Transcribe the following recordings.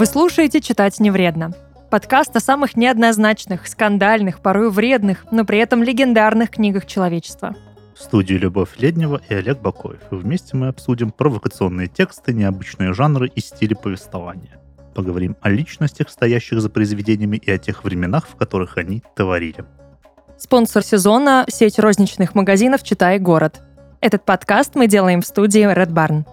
Вы слушаете «Читать не вредно». Подкаст о самых неоднозначных, скандальных, порой вредных, но при этом легендарных книгах человечества. В студии Любовь Леднева и Олег Бакоев. И вместе мы обсудим провокационные тексты, необычные жанры и стили повествования. Поговорим о личностях, стоящих за произведениями, и о тех временах, в которых они творили. Спонсор сезона – сеть розничных магазинов «Читай город». Этот подкаст мы делаем в студии Red Barn.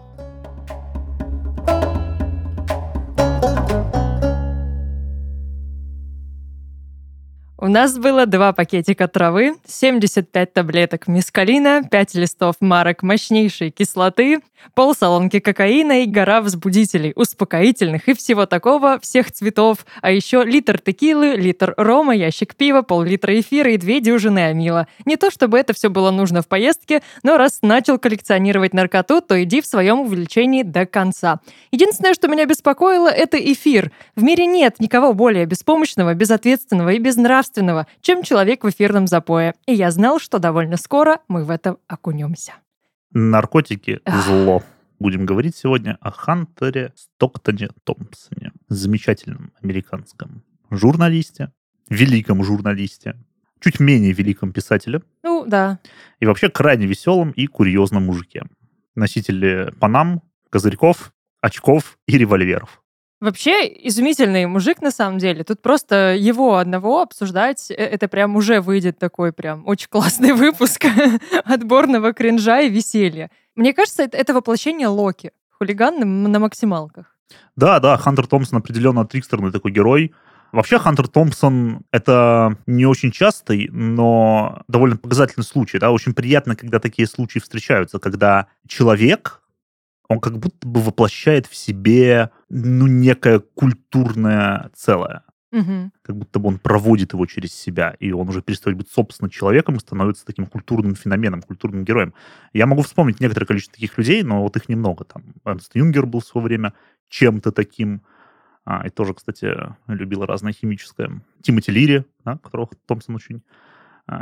У нас было два пакетика травы, 75 таблеток мискалина, 5 листов марок мощнейшей кислоты, полсалонки кокаина и гора возбудителей, успокоительных и всего такого, всех цветов, а еще литр текилы, литр рома, ящик пива, пол-литра эфира и две дюжины амила. Не то чтобы это все было нужно в поездке, но раз начал коллекционировать наркоту, то иди в своем увлечении до конца. Единственное, что меня беспокоило, это эфир. В мире нет никого более беспомощного, безответственного и безнравственного нравственного, чем человек в эфирном запое. И я знал, что довольно скоро мы в это окунемся. Наркотики – зло. Будем говорить сегодня о Хантере Стоктоне Томпсоне, замечательном американском журналисте, великом журналисте, чуть менее великом писателе. Ну, да. И вообще крайне веселом и курьезном мужике. Носитель панам, козырьков, очков и револьверов. Вообще изумительный мужик на самом деле. Тут просто его одного обсуждать, э, это прям уже выйдет такой прям очень классный выпуск отборного кринжа и веселья. Мне кажется, это, это воплощение Локи. Хулиган на максималках. Да, да, Хантер Томпсон определенно трикстерный такой герой. Вообще Хантер Томпсон — это не очень частый, но довольно показательный случай. Да? Очень приятно, когда такие случаи встречаются, когда человек, он как будто бы воплощает в себе ну, некое культурное целое. Угу. Как будто бы он проводит его через себя, и он уже перестает быть, собственно, человеком и становится таким культурным феноменом, культурным героем. Я могу вспомнить некоторое количество таких людей, но вот их немного. Там Эрнст Юнгер был в свое время чем-то таким, а, и тоже, кстати, любил разное химическое. Тимоти Лири, да, которого Томпсон очень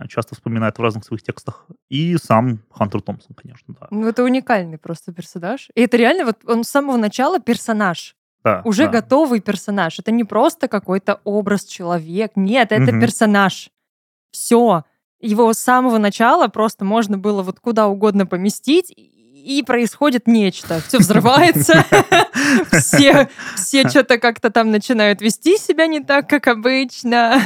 часто вспоминает в разных своих текстах. И сам Хантер Томпсон, конечно, да. Ну, это уникальный просто персонаж. И это реально, вот он с самого начала персонаж. Да, Уже да. готовый персонаж. Это не просто какой-то образ человек. Нет, это Мгм. персонаж. Все. Его с самого начала просто можно было вот куда угодно поместить, и происходит нечто. Все взрывается, все, все что-то как-то там начинают вести себя не так, как обычно.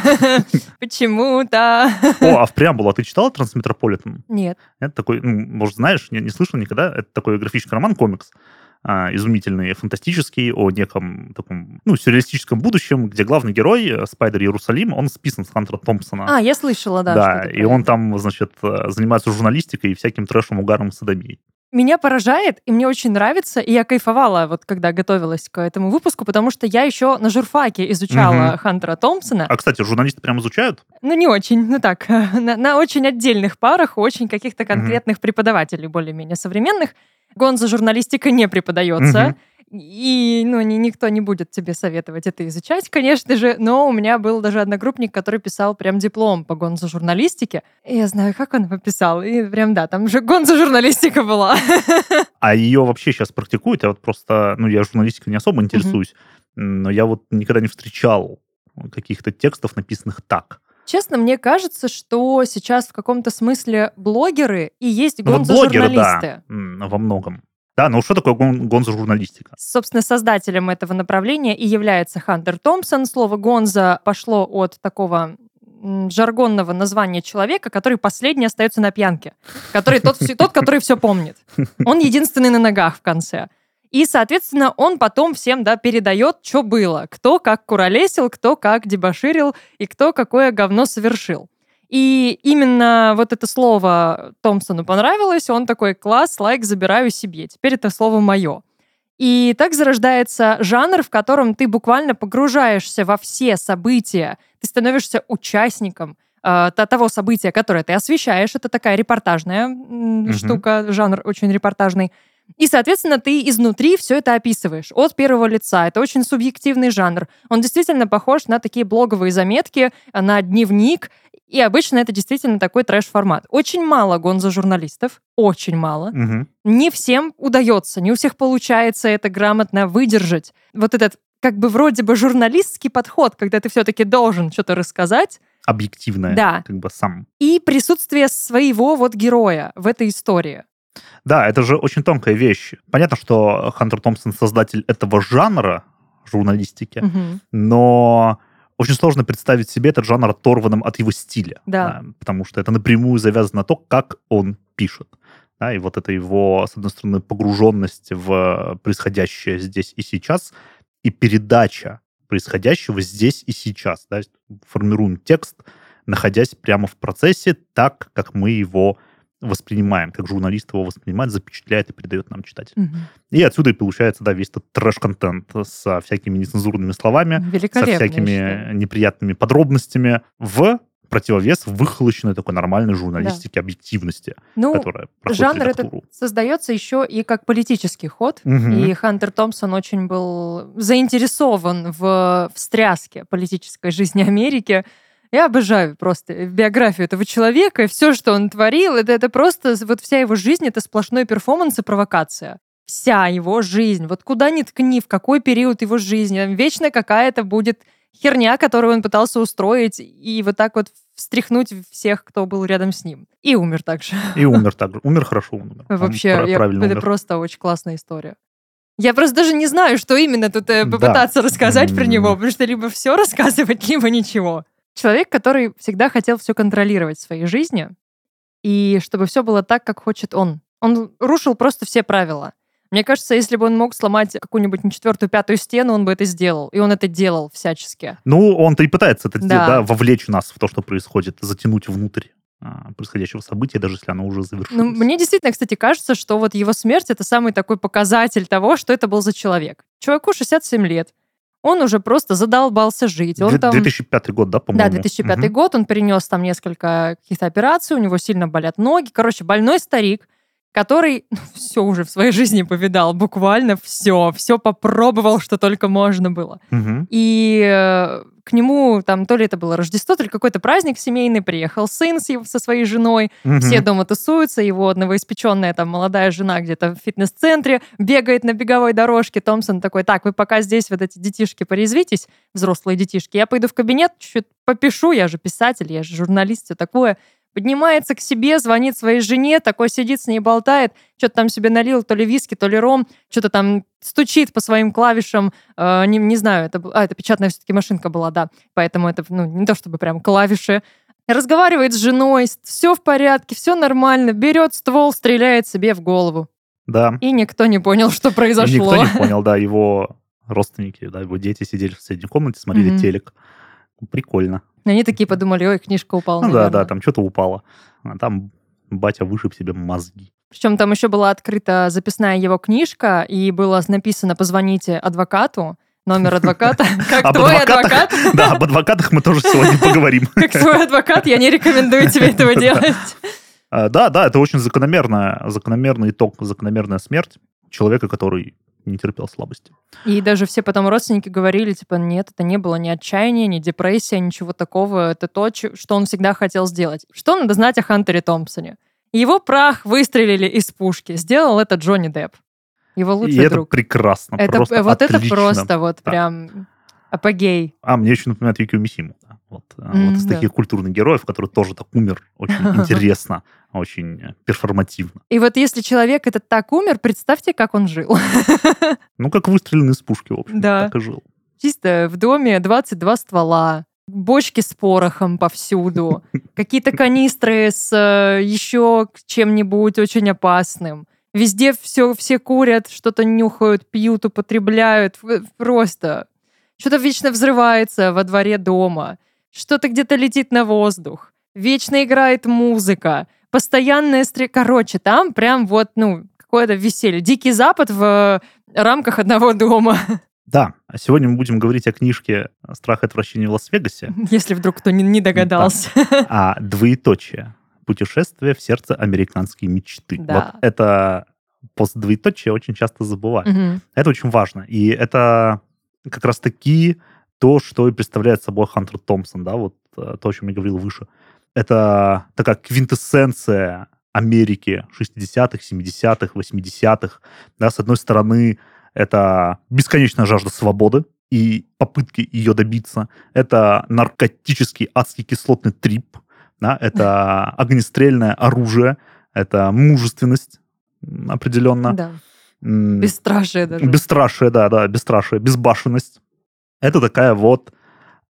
Почему-то. О, а в преамбулу, а ты читала Трансметрополитен? Нет. Это такой, ну, может, знаешь, не, не слышал никогда. Это такой графический роман, комикс, а, изумительный, фантастический, о неком таком, ну, сюрреалистическом будущем, где главный герой, э, Спайдер Иерусалим, он списан с Хантера Томпсона. А, я слышала, да. да, и он там, значит, э, занимается журналистикой и всяким трэшем, угаром садомией. Меня поражает, и мне очень нравится, и я кайфовала, вот когда готовилась к этому выпуску, потому что я еще на журфаке изучала Мгм. Хантера Томпсона. А, кстати, журналисты прям изучают? Ну, не очень, ну так, на, на очень отдельных парах, у очень каких-то конкретных преподавателей, более-менее современных. Гонза журналистика не преподается. Мгм. И, ну, ни- никто не будет тебе советовать это изучать, конечно же, но у меня был даже одногруппник, который писал прям диплом по гонзо журналистике. И я знаю, как он его писал. И прям, да, там же гонзо журналистика была. А ее вообще сейчас практикуют? Я вот просто, ну, я журналистикой не особо интересуюсь, но я вот никогда не встречал каких-то текстов, написанных так. Честно, мне кажется, что сейчас в каком-то смысле блогеры и есть Ну, вот блогеры, гонзо-журналисты. да, во многом. Да, но что такое гон- гонзо-журналистика? Собственно, создателем этого направления и является Хантер Томпсон. Слово «гонза» пошло от такого жаргонного названия человека, который последний остается на пьянке. Который тот, тот, который все помнит. Он единственный на ногах в конце. И, соответственно, он потом всем да, передает, что было. Кто как куролесил, кто как дебоширил и кто какое говно совершил. И именно вот это слово Томпсону понравилось, он такой, класс, лайк, забираю себе. Теперь это слово мое. И так зарождается жанр, в котором ты буквально погружаешься во все события, ты становишься участником э, то- того события, которое ты освещаешь. Это такая репортажная Мгм. штука, жанр очень репортажный. И, соответственно, ты изнутри все это описываешь от первого лица. Это очень субъективный жанр. Он действительно похож на такие блоговые заметки, на дневник. И обычно это действительно такой трэш-формат. Очень мало гонзо-журналистов, очень мало. Мгм. Не всем удается, не у всех получается это грамотно выдержать. Вот этот как бы вроде бы журналистский подход, когда ты все-таки должен что-то рассказать, Объективное. Да. Как бы сам. и присутствие своего вот героя в этой истории. Да, это же очень тонкая вещь. Понятно, что Хантер Томпсон создатель этого жанра журналистики, Мгм. но очень сложно представить себе этот жанр оторванным от его стиля. Да. потому что это напрямую завязано на то, как он пишет. Да, и вот это его, с одной стороны, погруженность в происходящее здесь и сейчас, и передача происходящего здесь и сейчас. Да, формируем текст, находясь прямо в процессе, так, как мы его воспринимаем, как журналист его воспринимает, запечатляет и передает нам читатель. Мгм. И отсюда и получается, да, весь этот трэш-контент со всякими нецензурными словами, со всякими неприятными подробностями в противовес выхолощенной такой нормальной журналистике объективности, Ну, которая жанр этот создается еще и как политический ход. Мгм. И Хантер Томпсон очень был заинтересован в встряске политической жизни Америки. Я обожаю просто биографию этого человека, и все, что он творил, это, это просто, вот вся его жизнь, это сплошной перформанс и провокация. Вся его жизнь, вот куда ни ткни, в какой период его жизни, там вечно какая-то будет херня, которую он пытался устроить, и вот так вот встряхнуть всех, кто был рядом с ним. И умер также. И умер также. Умер хорошо, он умер. Он Вообще, пра- я- это умер. просто очень классная история. Я просто даже не знаю, что именно тут э, Да. попытаться рассказать про него, потому что либо все рассказывать, либо ничего. Человек, который всегда хотел все контролировать в своей жизни, и чтобы все было так, как хочет он. Он рушил просто все правила. Мне кажется, если бы он мог сломать какую-нибудь не четвертую, пятую стену, он бы это сделал. И он это делал всячески. Ну, он-то и пытается это Да. сделать, да, вовлечь нас в то, что происходит, затянуть внутрь а, происходящего события, даже если оно уже завершилось. Ну, мне действительно, кстати, кажется, что вот его смерть это самый такой показатель того, что это был за человек. Чуваку 67 лет. Он уже просто задолбался жить. Он Две- там... 2005 год, да, по-моему? Да, 2005 Мгм. год, он перенес там несколько каких-то операций, у него сильно болят ноги. Короче, больной старик, который все уже в своей жизни повидал, буквально все, все попробовал, что только можно было. Мгм. И э, к нему там то ли это было Рождество, то ли какой-то праздник семейный, приехал сын с его- со своей женой, Мгм. все дома тусуются, его новоиспеченная там молодая жена где-то в фитнес-центре бегает на беговой дорожке. Томпсон такой, так, вы пока здесь вот эти детишки порезвитесь, взрослые детишки, я пойду в кабинет, чуть-чуть попишу, я же писатель, я же журналист, все такое. Поднимается к себе, звонит своей жене, такой сидит с ней болтает, что-то там себе налил, то ли виски, то ли ром, что-то там стучит по своим клавишам, э, не, не знаю, это, а, это печатная все-таки машинка была, да, поэтому это, ну, не то чтобы прям клавиши, разговаривает с женой, все в порядке, все нормально, берет ствол, стреляет себе в голову. Да. И никто не понял, что И произошло. никто не понял, да, его родственники, да, его дети сидели в соседней комнате, смотрели Мгм. телек. Прикольно. Они такие подумали, ой, книжка упала. Ну да, наверное». да, там что-то упало. А там батя вышиб себе мозги. Причем там еще была открыта записная его книжка, и было написано «Позвоните адвокату», номер адвоката. Как твой адвокат, Да, об адвокатах мы тоже сегодня поговорим. как твой адвокат, я не рекомендую тебе этого делать. А, Да, да, это очень закономерная, закономерный итог, закономерная смерть человека, который не терпел слабости. И даже все потом родственники говорили, типа, нет, это не было ни отчаяния, ни депрессия, ничего такого. Это то, что он всегда хотел сделать. Что надо знать о Хантере Томпсоне? Его прах выстрелили из пушки. Сделал это Джонни Депп. Его И лучший это друг. прекрасно, Это, просто вот это отлично. просто вот Да. прям апогей. А, мне еще напоминает Юкио Мисиму. Вот, М, вот из да. таких культурных героев, который тоже так умер очень интересно, очень перформативно. И вот если человек этот так умер, представьте, как он жил. Ну, как выстрелен из пушки, в общем, Да. так и жил. Чисто в доме 22 ствола, бочки с порохом повсюду, какие-то канистры с э, еще чем-нибудь очень опасным. Везде все, все курят, что-то нюхают, пьют, употребляют. Просто. Что-то вечно взрывается во дворе дома. Что-то где-то летит на воздух. Вечно играет музыка. Постоянная стре... Короче, там прям вот, ну, какое-то веселье. Дикий Запад в э, рамках одного дома. Да, а сегодня мы будем говорить о книжке «Страх и отвращение в Лас-Вегасе», Если вдруг кто не, не догадался. а двоеточие «Путешествие в сердце американской мечты». Да. Вот это постдвоеточие очень часто забывают. Мгм. Это очень важно. И это как раз-таки то, что и представляет собой Хантер Томпсон, да, вот э, то, о чем я говорил выше. Это такая квинтэссенция Америки 60-х, 70-х, 80-х. Да, с одной стороны, это бесконечная жажда свободы, и попытки ее добиться. Это наркотический адский кислотный трип, да, это огнестрельное оружие, это мужественность определенно. Да. Бесстрашие даже. Бесстрашие, да, да, бесстрашие, безбашенность. Это такая вот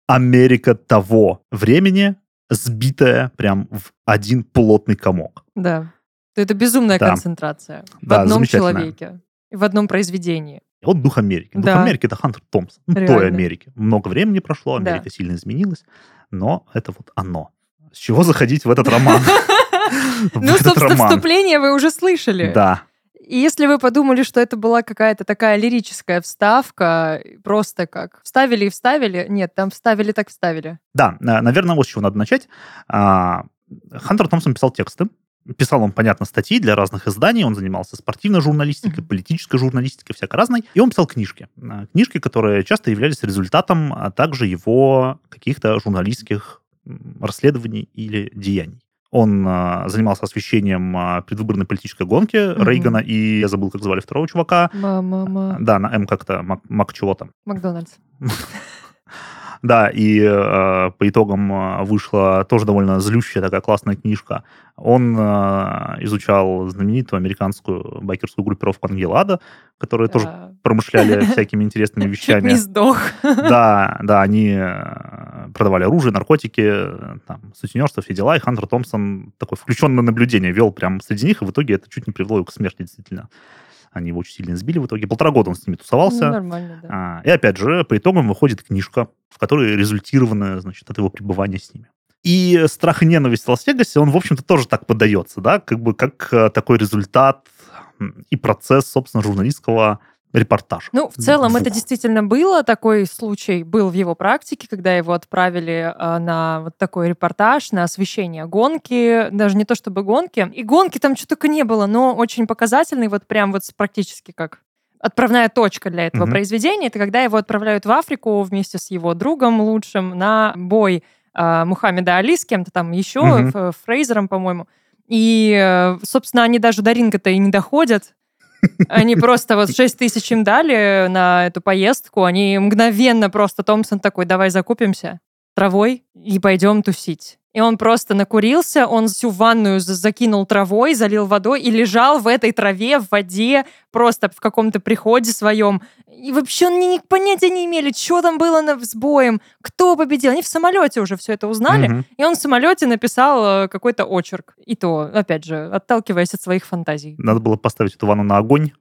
Америка того времени, сбитая прям в один плотный комок. Да. Это безумная да. концентрация в да, одном человеке, в одном произведении. Вот дух Америки. Дух да. Америки это Хантер Томпсон. Ну, той Америки. Много времени прошло, Америка да. сильно изменилась, но это вот оно. С чего заходить в этот роман? Ну, собственно, вступление вы уже слышали. Да. И если вы подумали, что это была какая-то такая лирическая вставка, просто как вставили и вставили, нет, там вставили так вставили. Да, наверное, вот с чего надо начать. А, Хантер Томпсон писал тексты, Писал он, понятно, статьи для разных изданий, он занимался спортивной журналистикой, политической журналистикой, всяко разной, и он писал книжки. А, книжки, которые часто являлись результатом а также его каких-то журналистских расследований или деяний. Он а, занимался освещением а, предвыборной политической гонки mm-hmm. Рейгана и я забыл, как звали второго чувака. Ма-ма-ма. Да, на М как-то, Мак, Мак чего-то. Макдональдс. Да, и э, по итогам э, вышла тоже довольно злющая такая классная книжка. Он э, изучал знаменитую американскую байкерскую группировку Ангелада, которые да. тоже промышляли всякими интересными вещами. Не сдох. Да, да, они э, продавали оружие, наркотики, там, сутенерство, все дела, и Хантер Томпсон такое включенное наблюдение вел прямо среди них, и в итоге это чуть не привело его к смерти, действительно. Они его очень сильно сбили в итоге. Полтора года он с ними тусовался. Ну, нормально, да. А, и опять же, по итогам выходит книжка, в которой результировано, значит, от его пребывания с ними. И страх и ненависть в Лас-Вегасе, он, в общем-то, тоже так подается, да, как бы как э, такой результат и процесс, собственно, журналистского репортаж. Ну, в целом Двух. это действительно было, такой случай был в его практике, когда его отправили э, на вот такой репортаж, на освещение гонки, даже не то чтобы гонки, и гонки там что только не было, но очень показательный, вот прям вот практически как отправная точка для этого mm-hmm. произведения, это когда его отправляют в Африку вместе с его другом лучшим на бой э, Мухаммеда Али с кем-то там еще, mm-hmm. Фрейзером, по-моему. И, э, собственно, они даже до ринга-то и не доходят. Они просто вот 6 тысяч им дали на эту поездку, они мгновенно просто, Томпсон такой, давай закупимся травой и пойдем тусить. И он просто накурился, он всю ванную закинул травой, залил водой и лежал в этой траве, в воде, просто в каком-то приходе своем. И вообще он ни, понятия не имели, что там было с боем, кто победил. Они в самолете уже все это узнали, угу. и он в самолете написал э, какой-то очерк. И то, опять же, отталкиваясь от своих фантазий. Надо было поставить эту ванну на огонь.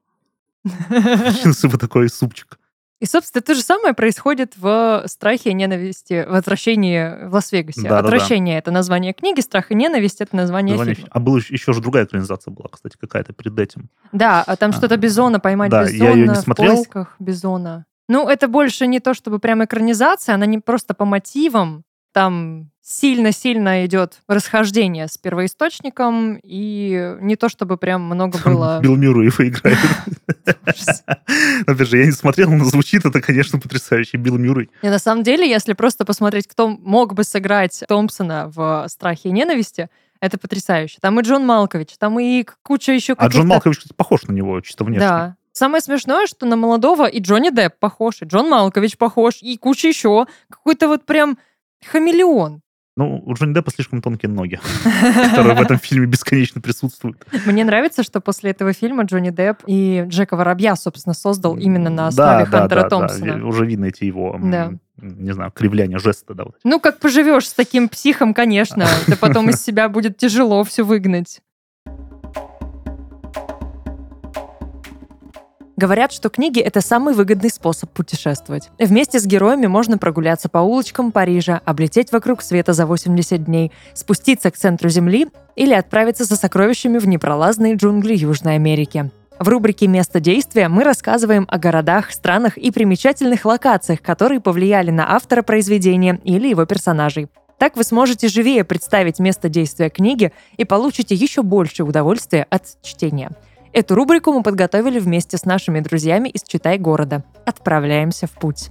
Бы такой супчик. И, собственно, то же самое происходит в «Страхе и ненависти. Возвращении в Лас-Вегасе». Да, Отвращение да, да. — это название книги, «Страх и ненависть» — это название, название фильма. А была еще же другая экранизация была, кстати, какая-то перед этим. Да, а там а, что-то Бизона, поймать да, Бизона я ее не смотрел. в поисках Бизона. Ну, это больше не то, чтобы прям экранизация, она не просто по мотивам, там сильно-сильно идет расхождение с первоисточником, и не то чтобы прям много было... Билл Мюрреев играет. Опять же, я не смотрел, но звучит это, конечно, потрясающе. Билл Мюррей. И на самом деле, если просто посмотреть, кто мог бы сыграть Томпсона в «Страхе и ненависти», это потрясающе. Там и Джон Малкович, там и куча еще каких-то... А Джон Малкович, кстати, похож на него чисто внешне. Да, Самое смешное, что на молодого и Джонни Депп похож, и Джон Малкович похож, и куча еще. Какой-то вот прям Хамелеон. Ну, у Джонни Деппа слишком тонкие ноги, которые в этом фильме бесконечно присутствуют. Мне нравится, что после этого фильма Джонни Депп и Джека Воробья, собственно, создал именно на основе да, Хантера да, Томпсона. Да, уже видно эти его, да. не знаю, кривляния, жесты. Да, вот. Ну, как поживешь с таким психом, конечно. Это потом из себя будет тяжело все выгнать. Говорят, что книги — это самый выгодный способ путешествовать. Вместе с героями можно прогуляться по улочкам Парижа, облететь вокруг света за 80 дней, спуститься к центру Земли или отправиться за сокровищами в непролазные джунгли Южной Америки. В рубрике «Место действия» мы рассказываем о городах, странах и примечательных локациях, которые повлияли на автора произведения или его персонажей. Так вы сможете живее представить место действия книги и получите еще больше удовольствия от чтения – Эту рубрику мы подготовили вместе с нашими друзьями из «Читай города». Отправляемся в путь.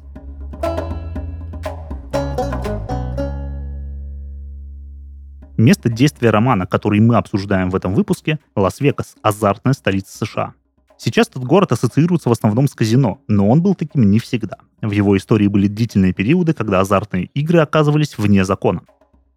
Место действия романа, который мы обсуждаем в этом выпуске – Лас-Вегас, азартная столица США. Сейчас этот город ассоциируется в основном с казино, но он был таким не всегда. В его истории были длительные периоды, когда азартные игры оказывались вне закона.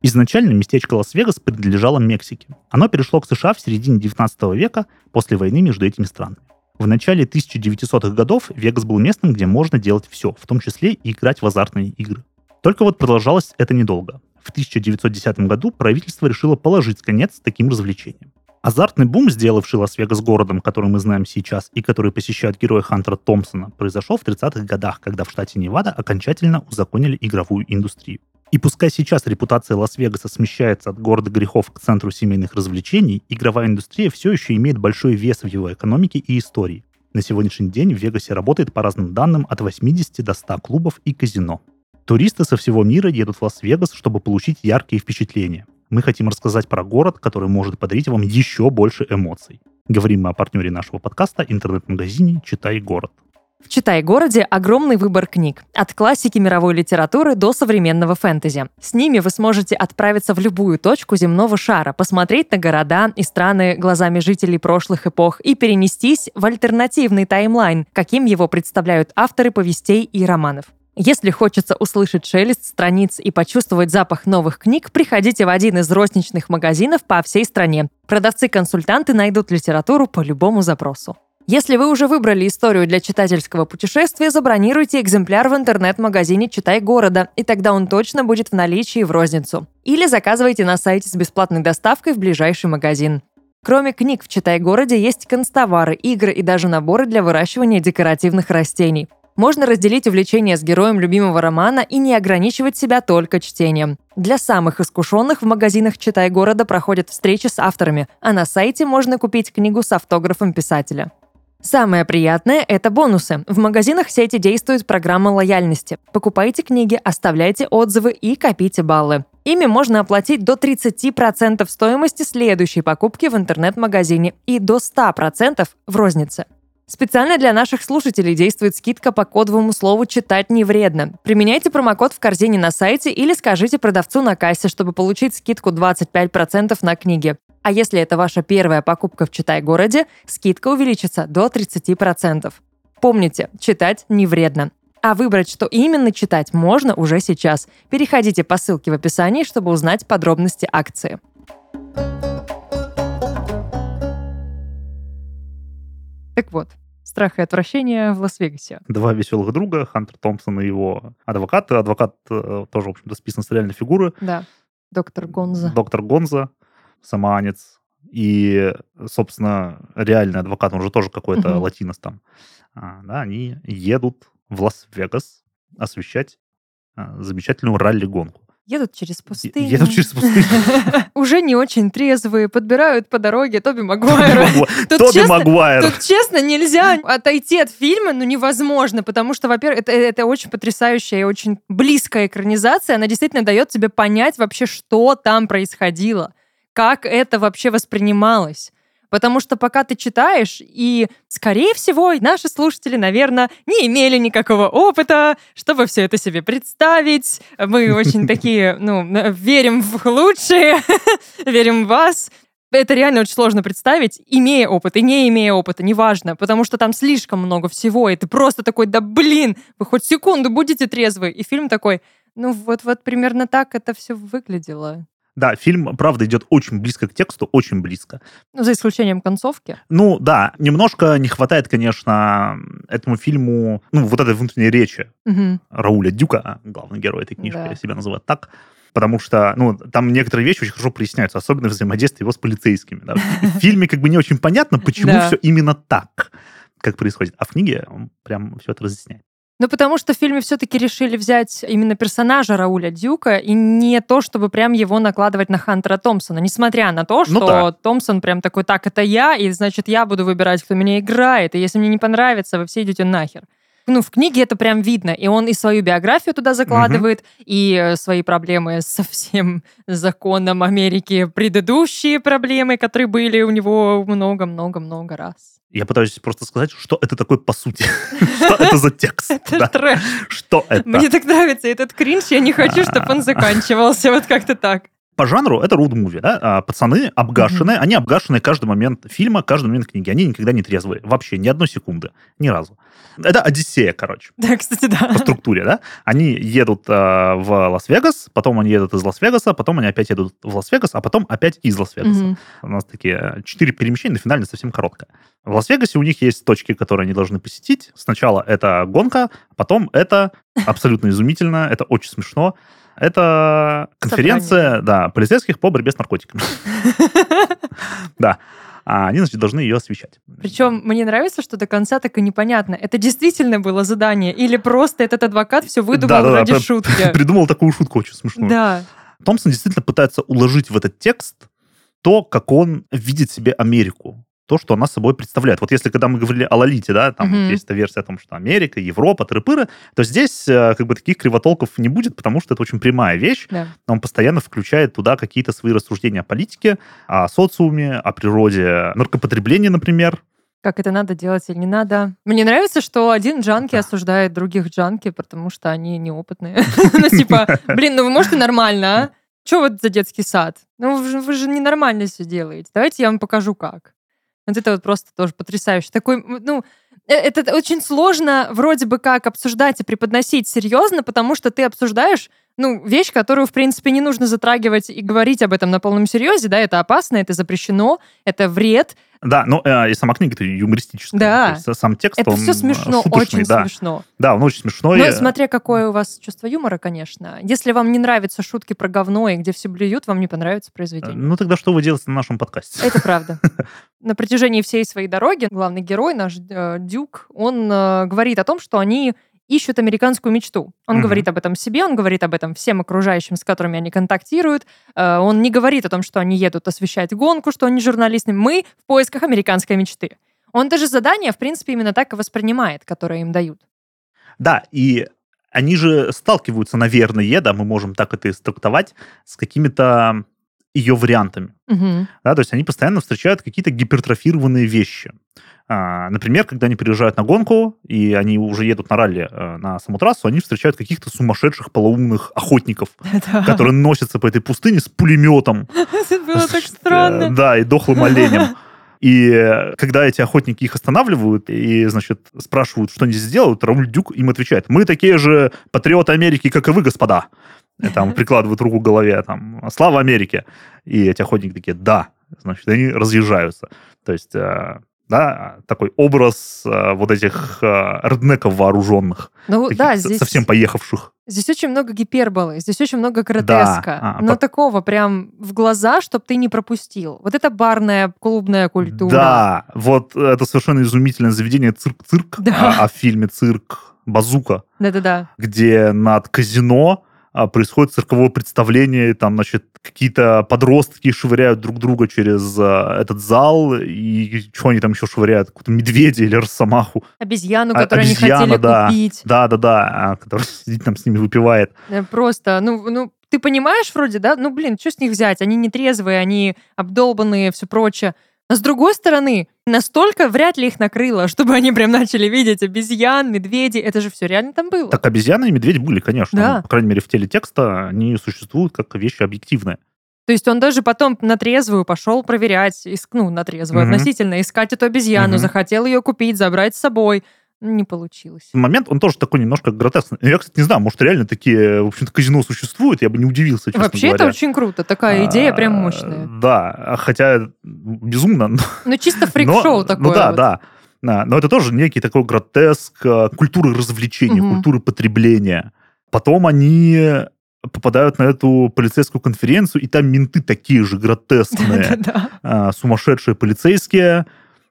Изначально местечко Лас-Вегас принадлежало Мексике. Оно перешло к США в середине 19 века после войны между этими странами. В начале 1900-х годов Вегас был местом, где можно делать все, в том числе и играть в азартные игры. Только вот продолжалось это недолго. В 1910 году правительство решило положить конец таким развлечениям. Азартный бум, сделавший Лас-Вегас городом, который мы знаем сейчас, и который посещают герои Хантера Томпсона, произошел в 30-х годах, когда в штате Невада окончательно узаконили игровую индустрию. И пускай сейчас репутация Лас-Вегаса смещается от города грехов к центру семейных развлечений, игровая индустрия все еще имеет большой вес в его экономике и истории. На сегодняшний день в Вегасе работает, по разным данным, от 80 до 100 клубов и казино. Туристы со всего мира едут в Лас-Вегас, чтобы получить яркие впечатления мы хотим рассказать про город, который может подарить вам еще больше эмоций. Говорим мы о партнере нашего подкаста, интернет-магазине «Читай город». В «Читай-городе» огромный выбор книг. От классики мировой литературы до современного фэнтези. С ними вы сможете отправиться в любую точку земного шара, посмотреть на города и страны глазами жителей прошлых эпох и перенестись в альтернативный таймлайн, каким его представляют авторы повестей и романов. Если хочется услышать шелест страниц и почувствовать запах новых книг, приходите в один из розничных магазинов по всей стране. Продавцы-консультанты найдут литературу по любому запросу. Если вы уже выбрали историю для читательского путешествия, забронируйте экземпляр в интернет-магазине «Читай города», и тогда он точно будет в наличии в розницу. Или заказывайте на сайте с бесплатной доставкой в ближайший магазин. Кроме книг в «Читай-городе» есть констовары, игры и даже наборы для выращивания декоративных растений. Можно разделить увлечение с героем любимого романа и не ограничивать себя только чтением. Для самых искушенных в магазинах «Читай города» проходят встречи с авторами, а на сайте можно купить книгу с автографом писателя. Самое приятное – это бонусы. В магазинах сети действует программа лояльности. Покупайте книги, оставляйте отзывы и копите баллы. Ими можно оплатить до 30% стоимости следующей покупки в интернет-магазине и до 100% в рознице. Специально для наших слушателей действует скидка по кодовому слову «читать не вредно». Применяйте промокод в корзине на сайте или скажите продавцу на кассе, чтобы получить скидку 25% на книги. А если это ваша первая покупка в «Читай-городе», скидка увеличится до 30%. Помните, читать не вредно. А выбрать, что именно читать, можно уже сейчас. Переходите по ссылке в описании, чтобы узнать подробности акции. Так вот, страх и отвращение в Лас-Вегасе. Два веселых друга, Хантер Томпсон и его адвокат. Адвокат э, тоже, в общем-то, списан с реальной фигуры. Да, доктор Гонза. Доктор Гонза, самоанец. И, собственно, реальный адвокат, он же тоже какой-то угу. латинос там. А, да, они едут в Лас-Вегас освещать а, замечательную ралли-гонку. Едут через пустыню. Едут через пустыню. Уже не очень трезвые, подбирают по дороге Тоби Магуайра. Тоби Магуайр. Тут, честно, нельзя отойти от фильма, ну, невозможно, потому что, во-первых, это, это очень потрясающая и очень близкая экранизация. Она действительно дает тебе понять вообще, что там происходило, как это вообще воспринималось. Потому что пока ты читаешь, и, скорее всего, наши слушатели, наверное, не имели никакого опыта, чтобы все это себе представить. Мы очень такие, ну, верим в лучшее, верим в вас. Это реально очень сложно представить, имея опыт и не имея опыта, неважно, потому что там слишком много всего, и ты просто такой, да блин, вы хоть секунду будете трезвы. И фильм такой, ну вот-вот примерно так это все выглядело. Да, фильм, правда, идет очень близко к тексту, очень близко. Ну, за исключением концовки. Ну, да, немножко не хватает, конечно, этому фильму, ну, вот этой внутренней речи угу. Рауля Дюка, главный герой этой книжки, да. себя называют так, потому что, ну, там некоторые вещи очень хорошо проясняются, особенно взаимодействие его с полицейскими. Да. В фильме как бы не очень понятно, почему все именно так, как происходит, а в книге он прям все это разъясняет. Ну, потому что в фильме все-таки решили взять именно персонажа Рауля Дюка и не то, чтобы прям его накладывать на Хантера Томпсона, несмотря на то, ну что ну, да. Томпсон прям такой, так, это я, и значит, я буду выбирать, кто меня играет, и если мне не понравится, вы все идете нахер. Ну, в книге это прям видно, и он и свою биографию туда закладывает, угу. и э, свои проблемы со всем законом Америки, предыдущие проблемы, которые были у него много-много-много раз. Я пытаюсь просто сказать, что это такое по сути. Что это за текст? Это трэш. Что это? Мне так нравится этот кринж, я не хочу, чтобы он заканчивался. Вот как-то так. По жанру это роуд-муви, да? А, пацаны обгашенные, они обгашенные каждый момент фильма, каждый момент книги. Они никогда не трезвые. Вообще, ни одной секунды. Ни разу. Это Одиссея, короче. Да, кстати, да. По структуре, да? Они едут э, в Лас-Вегас, потом они едут из Лас-Вегаса, потом они опять едут в Лас-Вегас, а потом опять из Лас-Вегаса. Мгм. У нас такие четыре перемещения, но финально совсем короткое. В Лас-Вегасе у них есть точки, которые они должны посетить. Сначала это гонка, потом это абсолютно изумительно, это очень смешно. Это конференция, да, полицейских по борьбе с наркотиками. Да. А они, значит, должны ее освещать. Причем мне нравится, что до конца так и непонятно, это действительно было задание или просто этот адвокат все выдумал Да-да-да, ради прям шутки. Придумал такую шутку очень смешную. Да. Томпсон действительно пытается уложить в этот текст то, как он видит себе Америку. То, что она собой представляет. Вот если, когда мы говорили о Лолите, да, там Мгм. есть эта версия о том, что Америка, Европа, трыпыры, то здесь э, как бы таких кривотолков не будет, потому что это очень прямая вещь. Да. Он постоянно включает туда какие-то свои рассуждения о политике, о социуме, о природе наркопотребления, например. Как это надо делать или не надо. Мне нравится, что один джанки Да. осуждает других джанки, потому что они неопытные. Ну, типа, блин, ну вы можете нормально, а? Что вот за детский сад? Ну, вы же, вы же ненормально все делаете. Давайте я вам покажу, как. Вот это вот просто тоже потрясающе. Такой, ну, э, это очень сложно вроде бы как обсуждать и преподносить серьезно, потому что ты обсуждаешь ну, вещь, которую, в принципе, не нужно затрагивать и говорить об этом на полном серьезе, да, это опасно, это запрещено, это вред, Да, но э, и сама книга-то юмористическая. Да. То есть сам текст, это он все э, смешно, шуточный, очень да. смешно. Да, он очень смешной. Но смотря какое у вас чувство юмора, конечно. Если вам не нравятся шутки про говно и где все блюют, вам не понравится произведение. Ну тогда что вы делаете на нашем подкасте? Это правда. На протяжении всей своей дороги главный герой, наш э, Дюк, он э, говорит о том, что они ищут американскую мечту. Он Мгм. говорит об этом себе, он говорит об этом всем окружающим, с которыми они контактируют. Э, он не говорит о том, что они едут освещать гонку, что они журналисты. Мы в поисках американской мечты. Он даже задание, в принципе, именно так и воспринимает, которое им дают. Да, и они же сталкиваются, наверное, да, мы можем так это иструктовать, с какими-то ее вариантами. Мгм. Да, то есть они постоянно встречают какие-то гипертрофированные вещи. А, например, когда они приезжают на гонку, и они уже едут на ралли э, на саму трассу, они встречают каких-то сумасшедших полоумных охотников, Да. которые носятся по этой пустыне с пулеметом. Это было так Значит, странно. э, Да, и дохлым оленем. И э, когда эти охотники их останавливают и, значит, спрашивают, что они здесь делают, Рауль Дюк им отвечает, мы такие же патриоты Америки, как и вы, господа. И там прикладывают руку к голове, там, слава Америке. И эти охотники такие, да. Значит, они разъезжаются. То есть, э, да, такой образ э, вот этих э, реднеков вооруженных, Ну да, здесь, совсем поехавших. здесь очень много гиперболы, здесь очень много гротеска. а, но по- такого прям в глаза, чтобы ты не пропустил. Вот это барная клубная культура. Да, вот это совершенно изумительное заведение «Цирк-цирк», Да. а, а в фильме «Цирк» «Базука», Да-да-да. где над казино а, происходит цирковое представление, там, значит, какие-то подростки швыряют друг друга через а, этот зал, и что они там еще швыряют? Какую-то медведя или росомаху. Обезьяну, А- которую они обезьяна, хотели да. купить. Да-да-да, а, который сидит там с ними выпивает. Э, Просто, ну, ну, ты понимаешь вроде, да? Ну, блин, что с них взять? Они нетрезвые, они обдолбанные, все прочее. С другой стороны, настолько вряд ли их накрыло, чтобы они прям начали видеть обезьян, медведей. Это же все реально там было. Так обезьяны и медведь были, конечно. Да. Ну, По крайней мере, в теле текста они существуют как вещи объективные. То есть он даже потом на трезвую пошел проверять, иск- ну, на трезвую Мгм. относительно, искать эту обезьяну, Мгм. захотел ее купить, забрать с собой. Не получилось. момент, он тоже такой немножко гротескный. Я, кстати, не знаю, может, реально такие, в общем-то, казино существуют, я бы не удивился, честно Вообще это говоря. очень круто. Такая идея прям А, мощная. Да, хотя безумно. но- Ну, чисто фрик-шоу но- такое. Ну да, вот. да. Но это тоже некий такой гротеск э, культуры развлечения, Мгм. культуры потребления. Потом они попадают на эту полицейскую конференцию, и там менты такие же гротескные, а, сумасшедшие полицейские, а,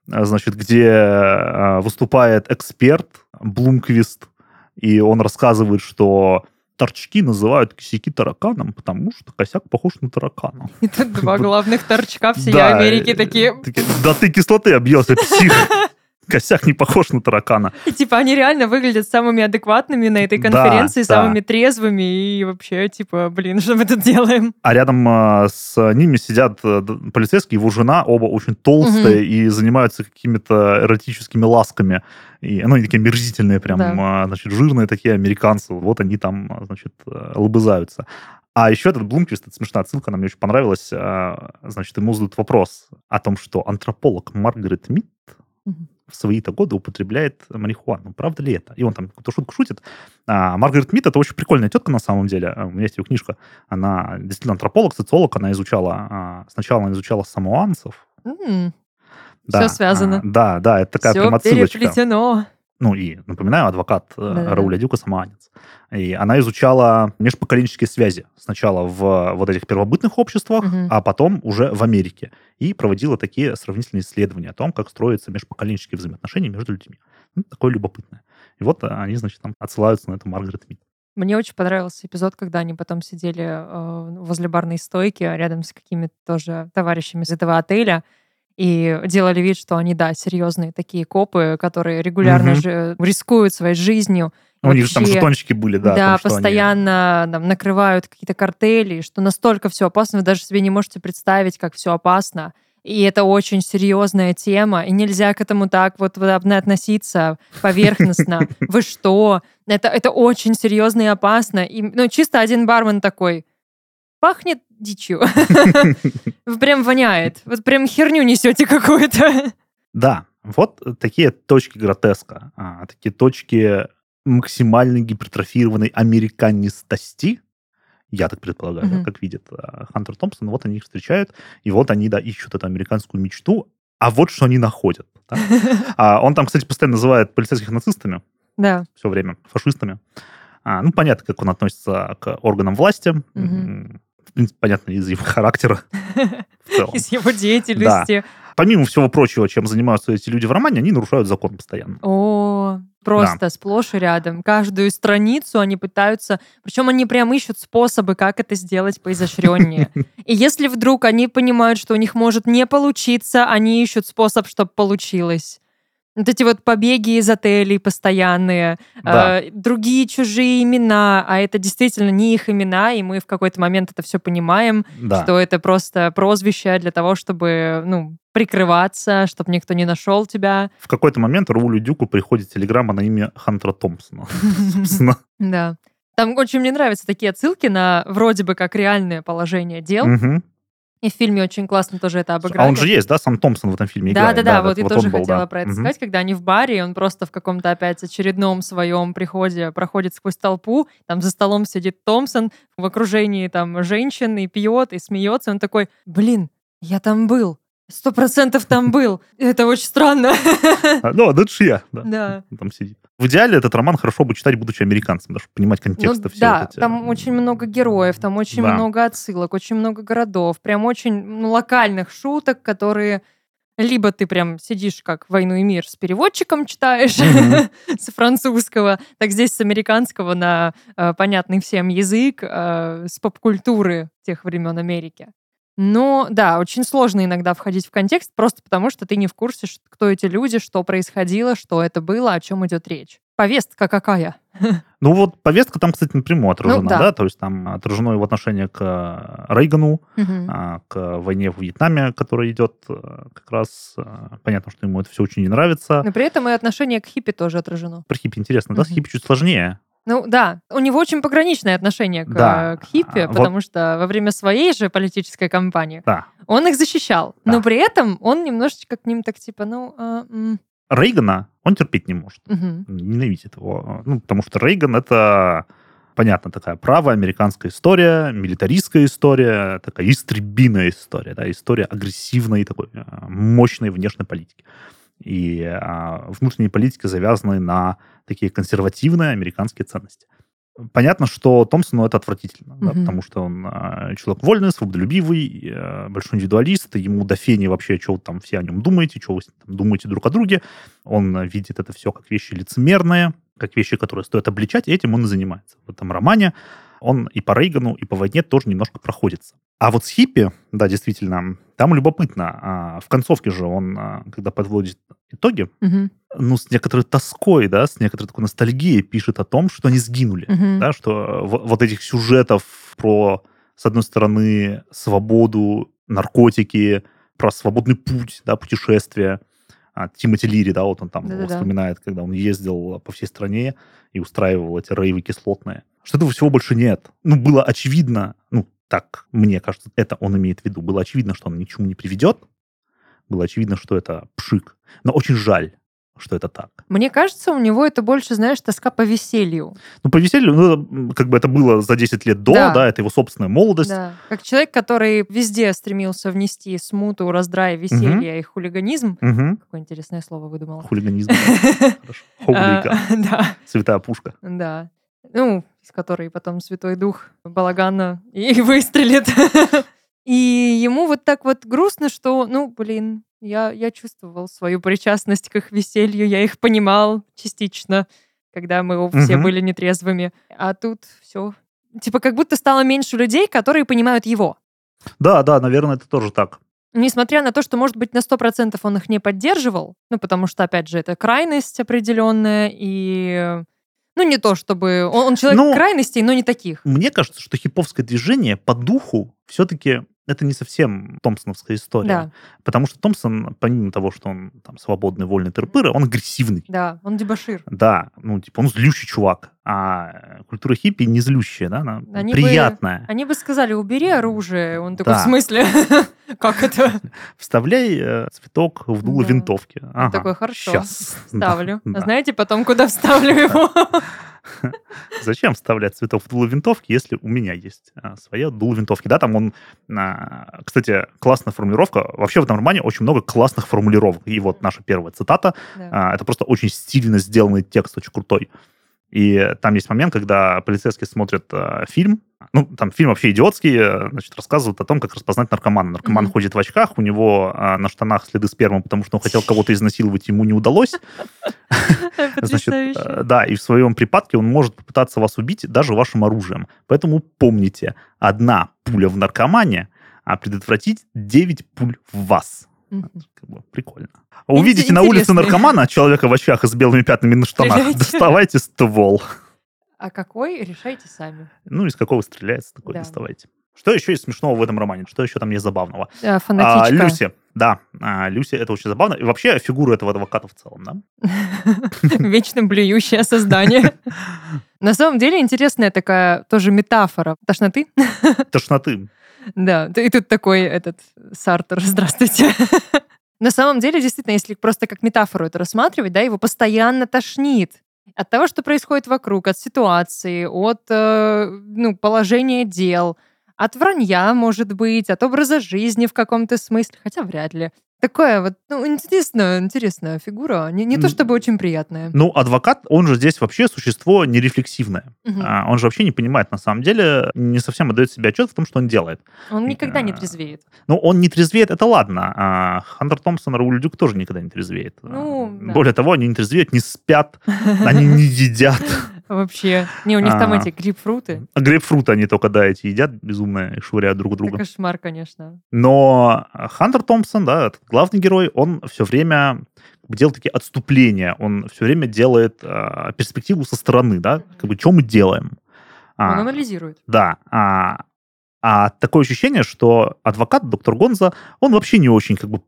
значит, где а, выступает эксперт Блумквист, и он рассказывает, что торчки называют косяки тараканом, потому что косяк похож на таракана. И тут два главных торчка всей Америки такие, Да ты кислоты объелся, псих. Косяк не похож на таракана. И типа они реально выглядят самыми адекватными на этой Да, конференции, да. самыми трезвыми и вообще, типа, блин, что мы тут делаем? А рядом э, с ними сидят э, полицейские, его жена, оба очень толстые и занимаются какими-то эротическими ласками. И, ну, они такие мерзительные, прям, Да. э, значит, жирные такие американцы. Вот они там, э, значит, э, лобызаются. А еще этот Блумквист, это смешная отсылка, она мне очень понравилась. А, Значит, ему задают вопрос о том, что антрополог Маргарет Мид Мгм. В свои-то годы употребляет марихуану. Правда ли это? И он там какую-то шутку шутит. А Маргарет Мид это очень прикольная тетка на самом деле. А, У меня есть ее книжка. Она действительно антрополог, социолог. Она изучала... а, Сначала она изучала самоанцев. М, Да, Всё связано. а, Да, да, это такая Всё прям отсылочка. переплетено. Ну и, напоминаю, адвокат э, Да-да-да. Рауля Дюка самоанец. И она изучала межпоколенческие связи. Сначала в вот этих первобытных обществах, Мгм. а потом уже в Америке. И проводила такие сравнительные исследования о том, как строятся межпоколенческие взаимоотношения между людьми. Ну, такое любопытное. И вот э, они, значит, там отсылаются на эту Маргарет Мид. Мне очень понравился эпизод, когда они потом сидели э, возле барной стойки рядом с какими-то тоже товарищами из этого отеля и делали вид, что они, да, серьезные такие копы, которые регулярно Мгм. же рискуют своей жизнью. У них же там жетончики были, да. Да, том, что они- постоянно там, накрывают какие-то картели, что настолько все опасно, вы даже себе не можете представить, как все опасно. И это очень серьезная тема, и нельзя к этому так вот вот относиться поверхностно. Вы что? Это, это очень серьезно и опасно. И, ну, чисто один бармен такой, пахнет дичью. Прям воняет. Вот прям херню несете какую-то. Да, вот такие точки гротеска, а, такие точки максимально гипертрофированной американистости, я так предполагаю, Мгм. как видит а, Хантер Томпсон, вот они их встречают, и вот они, да, ищут эту американскую мечту, а вот что они находят. да. А он там, кстати, постоянно называет полицейских нацистами Да. все время, фашистами. А, ну, понятно, как он относится к органам власти. В принципе, понятно из его характера. Из его деятельности. Помимо всего прочего, чем занимаются эти люди в романе, они нарушают закон постоянно. О, просто сплошь и рядом. Каждую страницу они пытаются... Причем они прям ищут способы, как это сделать поизощреннее. И если вдруг они понимают, что у них может не получиться, они ищут способ, чтобы получилось. Вот эти вот побеги из отелей постоянные, Да. э, другие чужие имена, а это действительно не их имена, и мы в какой-то момент это все понимаем, Да. что это просто прозвище для того, чтобы, ну, прикрываться, чтобы никто не нашел тебя. В какой-то момент Раулю Дюку приходит телеграмма на имя Хантера Томпсона. Да. Там очень мне нравятся такие отсылки на вроде бы как реальное положение дел. Мгм. И в фильме очень классно тоже это А обыграли. он же есть, да, сам Томпсон в этом фильме Да, играет? да, да, вот я он тоже был, хотела да. про это Мгм. сказать, когда они в баре, и он просто в каком-то опять очередном своем приходе проходит сквозь толпу, там за столом сидит Томпсон в окружении там женщин и пьет, и смеется, он такой, блин, я там был, сто процентов там был, это очень странно. А, Ну, да, это ж я, да. Да. Он Там сидит. В идеале этот роман хорошо бы читать, будучи американцем, да, чтобы понимать Ну контекст и все да, вот эти. там очень много героев, там очень Да. много отсылок, очень много городов, прям очень ну, локальных шуток, которые либо ты прям сидишь как «Войну и мир» с переводчиком читаешь Мгм. с французского, так здесь с американского на э, понятный всем язык, э, с поп-культуры тех времен Америки. Но да, очень сложно иногда входить в контекст, просто потому что ты не в курсе, кто эти люди, что происходило, что это было, о чем идет речь. Повестка какая? Ну вот повестка там, кстати, напрямую отражена, Ну, да. да. то есть там отражено его отношение к э, Рейгану, а, к войне в Вьетнаме, которая идет э, как раз. э, Понятно, что ему это все очень не нравится. Но при этом и отношение к хиппи тоже отражено. Про хиппи интересно, да, с хиппи чуть сложнее. Ну да, у него очень пограничное отношение к, Да. к хиппи, А, вот- потому что во время своей же политической кампании Да. он их защищал. Да. Но при этом он немножечко к ним так типа, ну, а, м, Рейгана он терпеть не может. мгм. Ненавидит его. Ну, потому что Рейган это, понятно, такая правая американская история, милитаристская история, такая истребиная история, да, история агрессивной такой э, мощной внешней политики. И а, внутренней политики завязанной на такие консервативные американские ценности. Понятно, что Томпсону это отвратительно, да, Мгм. потому что он а, человек вольный, свободолюбивый, э, большой индивидуалист, ему до фени вообще, что вы там все о нем думаете, что вы там думаете друг о друге. Он э, видит это все как вещи лицемерные, как вещи, которые стоит обличать, и этим он и занимается. В этом романе он и по Рейгану, и по войне тоже немножко проходится. А вот с хиппи, да, действительно, там любопытно. А, В концовке же он, а, когда подводит итоги, Мгм. ну, с некоторой тоской, да, с некоторой такой ностальгией пишет о том, что они сгинули. Мгм. Да, что вот этих сюжетов про, с одной стороны, свободу, наркотики, про свободный путь, да, путешествия. А, Тимоти Лири, да, вот он там Да-да-да. вспоминает, когда он ездил по всей стране и устраивал эти рейвы кислотные. Что этого всего больше нет. Ну, было очевидно, ну, так, мне кажется, это он имеет в виду. Было очевидно, что он ни к чему не приведет. Было очевидно, что это пшик. Но очень жаль, что это так. Мне кажется, у него это больше, знаешь, тоска по веселью. Ну, по веселью, ну, как бы это было за 10 лет до, Да. да, это его собственная молодость. Да. Как человек, который везде стремился внести смуту, раздрай, веселье и хулиганизм. Мгм. Какое интересное слово выдумала. Хулиганизм. Хорошо. Хулига. А, Да, Святая пушка. да. Ну, из которой потом Святой Дух балагана и выстрелит. И ему вот так вот грустно, что, ну, блин, я, я чувствовал свою причастность к их веселью, я их понимал частично, когда мы все Мгм. были нетрезвыми. А тут все. Типа как будто стало меньше людей, которые понимают его. Да, да, наверное, это тоже так. Несмотря на то, что, может быть, на 100% он их не поддерживал, ну, потому что, опять же, это крайность определенная, и... Ну, не то чтобы... Он, он человек Ну, крайностей, но не таких. Мне кажется, что хиповское движение по духу все-таки это не совсем томпсоновская история. Да, Потому что Томпсон, помимо того, что он там свободный, вольный тырпыра, он агрессивный. да, он дебошир. Да, ну, типа, он злющий чувак. А культура хиппи не злющая, да, она Они бы- приятная. Они бы сказали, убери оружие. Он такой, Да. в смысле? Как это? Вставляй э, цветок в дуло Да. винтовки. Ага, такой, хорошо, щас. Ставлю. Да, А знаете, потом куда вставлю его? Зачем вставлять цветок в дуло винтовки, если у меня есть а, своя дуло винтовки? Да, там он... а, кстати, классная формулировка. Вообще в этом романе очень много классных формулировок. И вот наша первая цитата. Да. А, это просто очень стильно сделанный текст, очень крутой. И там есть момент, когда полицейские смотрят а, фильм. Ну, там фильм вообще идиотский, э, значит, рассказывают о том, как распознать наркомана. Наркоман Мгм. ходит в очках, у него а, на штанах следы спермы, потому что он хотел кого-то изнасиловать, ему не удалось. Значит, э, да, и в своем припадке он может попытаться вас убить даже вашим оружием. Поэтому помните, одна пуля в наркомане, а предотвратить 9 пуль в вас. Как бы прикольно. Увидите на улице наркомана, человека в очках и с белыми пятнами на штанах, Стреляйте. доставайте ствол. А какой, решайте сами. Ну, из какого стреляется, такой Да. доставайте. Что еще есть смешного в этом романе? Что еще там есть забавного? Э, А, Фанатичка. Люси, да, а, Люси, это очень забавно. И вообще фигура этого адвоката в целом, да? Вечно блюющее создание. На самом деле интересная такая тоже метафора тошноты. Тошноты. Да, и тут такой этот Сартер, здравствуйте. На самом деле, действительно, если просто как метафору это рассматривать, да, его постоянно тошнит от того, что происходит вокруг, от ситуации, от э, ну, положения дел, от вранья, может быть, от образа жизни в каком-то смысле, хотя вряд ли. Такая вот, ну, интересная, интересная фигура, не, не то чтобы очень приятная. Ну, адвокат, он же здесь вообще существо нерефлексивное. Мгм. А, Он же вообще не понимает, на самом деле, не совсем отдает себе отчет в том, что он делает. Он никогда не а, трезвеет. Ну, он не трезвеет, это ладно. А Хантер Томпсон, Рауль Дюк тоже никогда не трезвеет. Ну, да. Более того, они не трезвеют, не спят, они не едят. Вообще. Не, у них там А. эти грейпфруты. А Грейпфруты они только, да, эти едят безумно и швыряют друг Это друга. кошмар, конечно. Но Хантер Томпсон, да, главный герой, он все время делает такие отступления, он все время делает а, перспективу со стороны, да, как бы, что мы делаем. Он А, анализирует. Да. А, а такое ощущение, что адвокат, доктор Гонза, он вообще не очень как бы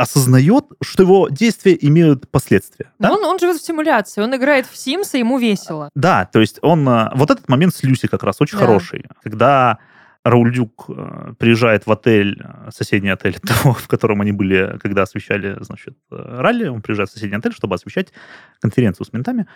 осознает, что его действия имеют последствия. Да? Он, он живет в симуляции, он играет в Sims, и ему весело. Да, то есть он... э, Вот этот момент с Люси как раз очень Да. хороший. Когда Рауль Дюк э, приезжает в отель, э, соседний отель того, в котором они были, когда освещали, значит, ралли, он приезжает в соседний отель, чтобы освещать конференцию с ментами,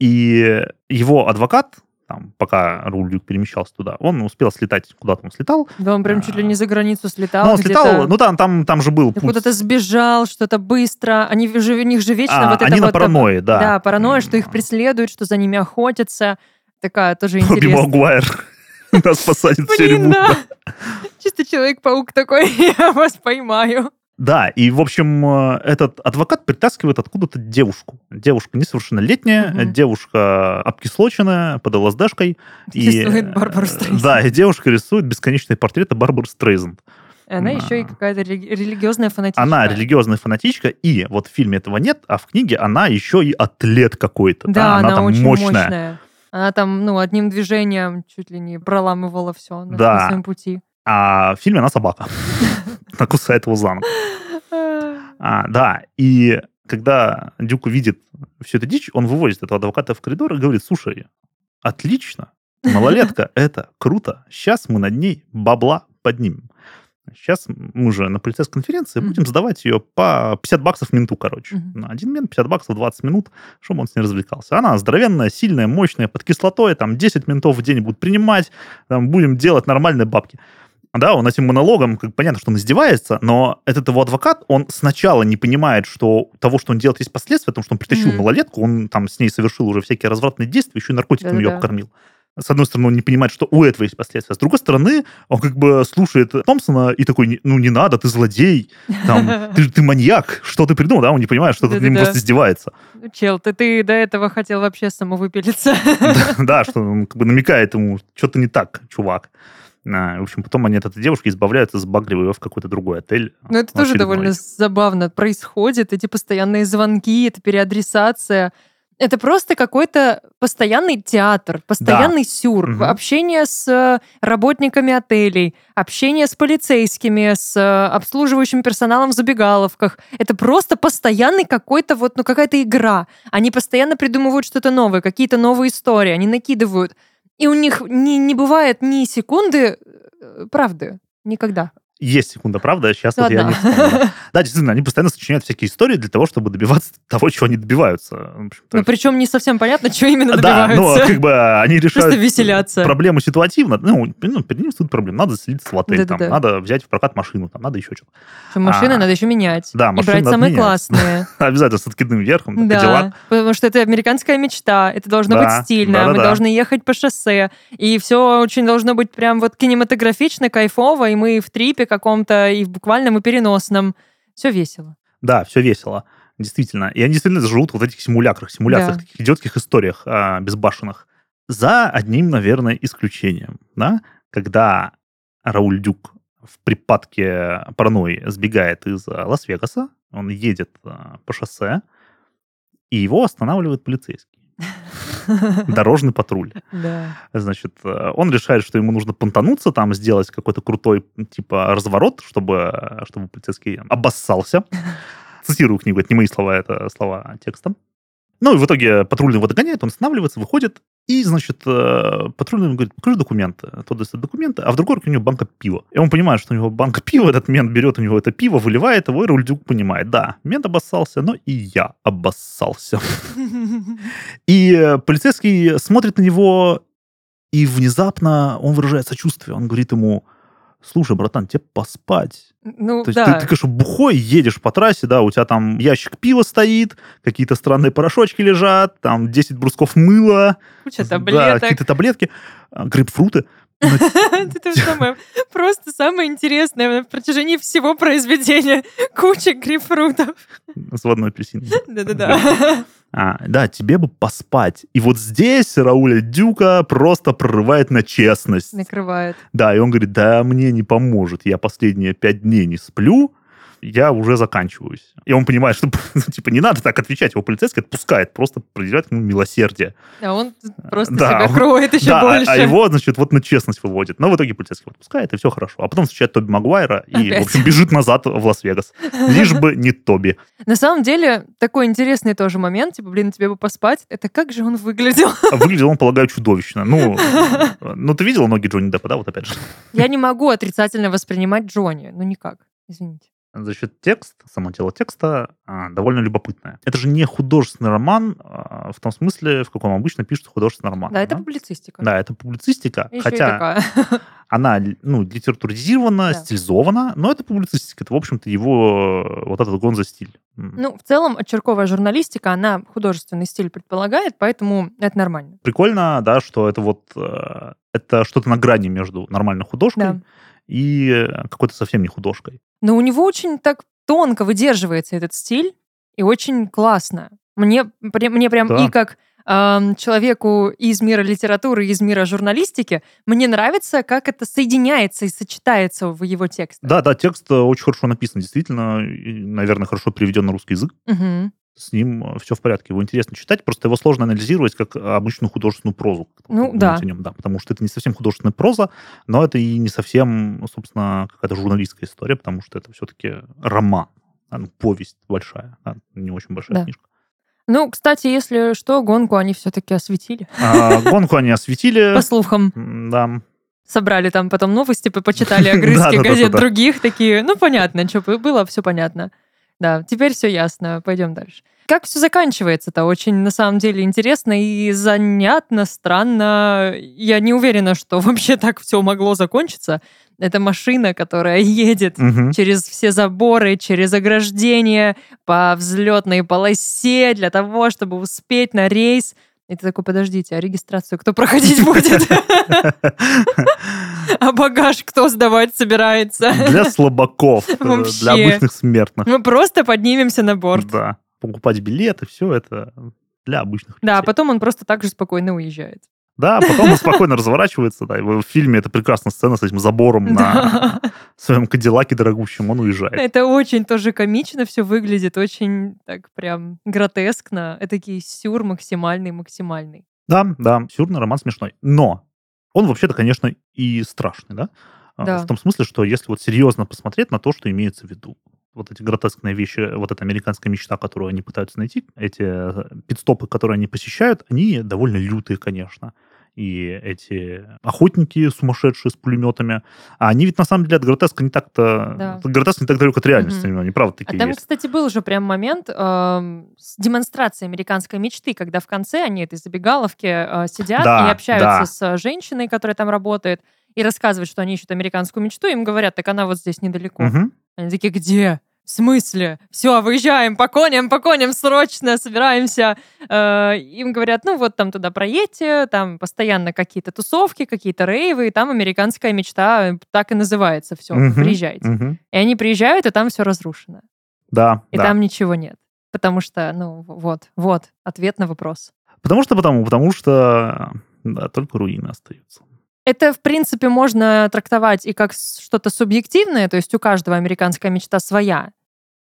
и его адвокат, там, пока Рауль Дюк перемещался туда, он успел слетать, куда-то он слетал. Да он прям чуть ли не за границу слетал. ну, он слетал, ну, там, там, там же был Да путь. Куда-то сбежал, что-то быстро. Они же, у них же вечно А, вот это они на вот... паранойи, да. Да, паранойя, что их преследуют, что за ними охотятся. Такая тоже Тоби интересная. Магуайр нас посадит в Блин, да. Чисто Человек-паук такой, я вас поймаю. Да, и, в общем, э, этот адвокат притаскивает откуда-то девушку. Девушка несовершеннолетняя, Мгм. девушка обкислоченная, под ЛСДшкой. Рисует э, Барбару Стрейзанд. Да, и девушка рисует бесконечные портреты Барбары Стрейзанд. Она Да. еще и какая-то рели- религиозная фанатичка. Она религиозная фанатичка, и вот в фильме этого нет, а в книге она еще и атлет какой-то. Да, она, там очень мощная. мощная. Она там, ну, одним движением чуть ли не проламывала все на, Да. на своем пути. А в фильме она собака. Она кусает его за ногу. А, да, и когда Дюк увидит всю эту дичь, он выводит этого адвоката в коридор и говорит, слушай, отлично, Малолетка — это круто. Сейчас мы над ней бабла поднимем. Сейчас мы уже на полицейской конференции будем сдавать ее по 50 баксов менту, короче. На один мент 50 баксов 20 минут, чтобы он с ней развлекался. Она здоровенная, сильная, мощная, под кислотой, там 10 ментов в день будут принимать, там будем делать нормальные бабки. Да, он этим монологом, как понятно, что он издевается, но этот его адвокат, он сначала не понимает, что того, что он делает, есть последствия, потому что он притащил Мгм. малолетку, он там с ней совершил уже всякие развратные действия, еще и наркотиками ее Да-да-да. покормил. С одной стороны, он не понимает, что у этого есть последствия. С другой стороны, он как бы слушает Томпсона и такой, «Не- ну не надо, ты злодей, там, ты, ты маньяк, что ты придумал, да? Он не понимает, что над ним просто издевается. Чел, ты, ты до этого хотел вообще самовыпилиться. Да, что он как бы намекает ему, что-то не так, чувак. А, В общем, потом они от этой девушки избавляются, сбагривая ее в какой-то другой отель. Ну, это тоже очередной. довольно забавно происходит. Эти постоянные звонки, эта переадресация. Это просто какой-то постоянный театр, постоянный сюр, Мгм. общение с э, работниками отелей, общение с полицейскими, с э, обслуживающим персоналом в забегаловках. Это просто постоянный какой-то вот, ну, какая-то игра. Они постоянно придумывают что-то новое, какие-то новые истории, они накидывают. И у них не, не бывает ни секунды э, правды. Никогда. Есть секунда, правда? Сейчас вот я не вспомню. Да, действительно, они постоянно сочиняют всякие истории для того, чтобы добиваться того, чего они добиваются. Ну, причем не совсем понятно, что именно Да, добиваются. но как бы они решают веселятся. проблему ситуативно. Ну, ну, перед ними стоит проблема. Надо заселиться в отель, там, Да-да-да. надо взять в прокат машину, там, надо еще что-то. Что машины А, надо еще менять. да, и машины брать надо самые менять. классные. Обязательно с откидным верхом, Да, Кадиллак. потому что это американская мечта, это должно Да, быть стильно, мы должны ехать по шоссе, и все очень должно быть прям вот кинематографично, кайфово, и мы в трипе каком-то, и в буквальном, и переносном. Все весело. Да, все весело. Действительно. И они действительно живут вот в этих симулякрах, симуляциях, Да. таких идиотских историях а, безбашенных. За одним, наверное, исключением, да, когда Рауль Дюк в припадке паранойи сбегает из а, Лас-Вегаса, он едет а, по шоссе, и его останавливает полицейский. Дорожный патруль. Да. Значит, э, он решает, что ему нужно понтануться, там сделать какой-то крутой, типа, разворот, чтобы, чтобы полицейский обоссался. Цитирую книгу, это не мои слова, это слова текста. Ну, и в итоге патрульный его догоняет, он останавливается, выходит, и, значит, э, патрульный ему говорит, покажи документы. Тот достает документы, а в другой руке у него банка пива. И он понимает, что у него банка пива, этот мент берет у него это пиво, выливает его, и Рульдюк понимает, да, мент обоссался, но и я обоссался. И э, полицейский смотрит на него, и внезапно он выражает сочувствие. Он говорит ему, слушай, братан, тебе поспать. Ну, То есть да. ты, ты, конечно, бухой, едешь по трассе, да, у тебя там ящик пива стоит, какие-то странные порошочки лежат, там 10 брусков мыла, Куча да, таблеток. какие-то таблетки, а, грейпфруты. Это самое, просто самое интересное на протяжении всего произведения. Куча грейпфрутов. Заводной апельсин. Да-да-да. А, да, тебе бы поспать. И вот здесь Рауля Дюка просто прорывает на честность. Накрывает. Да, и он говорит, да, мне не поможет, я последние пять дней не сплю, я уже заканчиваюсь. И он понимает, что, ну, типа, не надо так отвечать, его полицейский отпускает, просто проявляет к нему милосердие. А он просто Да, себя кроет еще да, а- больше. А, его, значит, вот на честность выводит. Но в итоге полицейский его отпускает, и все хорошо. А потом встречает Тоби Магуайра и, Опять. в общем, бежит назад в Лас-Вегас. Лишь бы не Тоби. На самом деле, такой интересный тоже момент, типа, блин, тебе бы поспать. Это как же он выглядел? А Выглядел он, полагаю, чудовищно. Ну, ну, ты видела ноги Джонни Деппа, да, вот опять же? Я не могу отрицательно воспринимать Джонни. Ну, никак. Извините. Значит, текст, само тело текста а, довольно любопытное. Это же не художественный роман а, в том смысле, в каком обычно пишут художественный роман. Да, это публицистика. Да, это публицистика, Еще хотя она ну, литературизирована, Да. стилизована, но это публицистика. Это, в общем-то, его вот этот гонза-стиль. М. Ну, в целом, очерковая журналистика, она художественный стиль предполагает, поэтому это нормально. Прикольно, да, что это вот э, это что-то на грани между нормальной художкой Да. и какой-то совсем не художкой. Но у него очень так тонко выдерживается этот стиль, и очень классно. Мне, мне прям Да. и как ам, человеку из мира литературы, из мира журналистики, мне нравится, как это соединяется и сочетается в его текстах. Да, да, текст э, очень хорошо написан, действительно, и, наверное, хорошо переведен на русский язык. Мгм. С ним все в порядке. Его интересно читать, просто его сложно анализировать как обычную художественную прозу. Ну, да. нем, да. Потому что это не совсем художественная проза, но это и не совсем, собственно, какая-то журналистская история, потому что это все-таки роман, да, ну, повесть большая, да, не очень большая Да. книжка. Ну, кстати, если что, гонку они все-таки осветили. А, гонку они осветили. По слухам. Да. Собрали там потом новости, по- почитали огрызки газет других, такие, ну, понятно, что было, все понятно. Да, теперь все ясно, пойдем дальше. Как все заканчивается-то? Очень, на самом деле, интересно и занятно, странно. Я не уверена, что вообще так все могло закончиться. Это машина, которая едет Мгм. через все заборы, через ограждения, по взлетной полосе для того, чтобы успеть на рейс. И ты такой, подождите, а регистрацию кто проходить будет? А багаж кто сдавать собирается? Для слабаков, э, для обычных смертных. Мы просто поднимемся на борт. Да. Покупать билеты, все это для обычных Да, а потом он просто так же спокойно уезжает. Да, потом он спокойно разворачивается, да, в фильме это прекрасная сцена с этим забором на Да. своем кадиллаке дорогущем, он уезжает. Это очень тоже комично все выглядит, очень так прям гротескно. Этакий сюр максимальный-максимальный. Да, да, сюрный роман смешной. Но он вообще-то, конечно, и страшный, да? А, Да. В том смысле, что если вот серьезно посмотреть на то, что имеется в виду, вот эти гротескные вещи, вот эта американская мечта, которую они пытаются найти, эти э, пидстопы, которые они посещают, они довольно лютые, конечно. И эти охотники сумасшедшие с пулеметами, а они ведь на самом деле от гротеска не так-то... Да. Гротеск не так далек от реальности, Мгм. они правда А такие там, есть. кстати, был уже прям момент эм, с демонстрацией американской мечты, когда в конце они этой забегаловке э, сидят Да, и общаются да. с э, женщиной, которая там работает, и рассказывают, что они ищут американскую мечту, им говорят, так она вот здесь недалеко. Мгм. Они такие, где? В смысле? Все, выезжаем, по коням, по коням, срочно собираемся. Э, Им говорят, ну вот там туда проедьте, там постоянно какие-то тусовки, какие-то рейвы, и там американская мечта так и называется. Все, Мгм. приезжайте. Мгм. И они приезжают, и там все разрушено. Да, И да. там ничего нет. Потому что, ну, вот, вот, ответ на вопрос. Потому что потому, потому что да, только руины остаются. Это, в принципе, можно трактовать и как что-то субъективное, то есть у каждого американская мечта своя,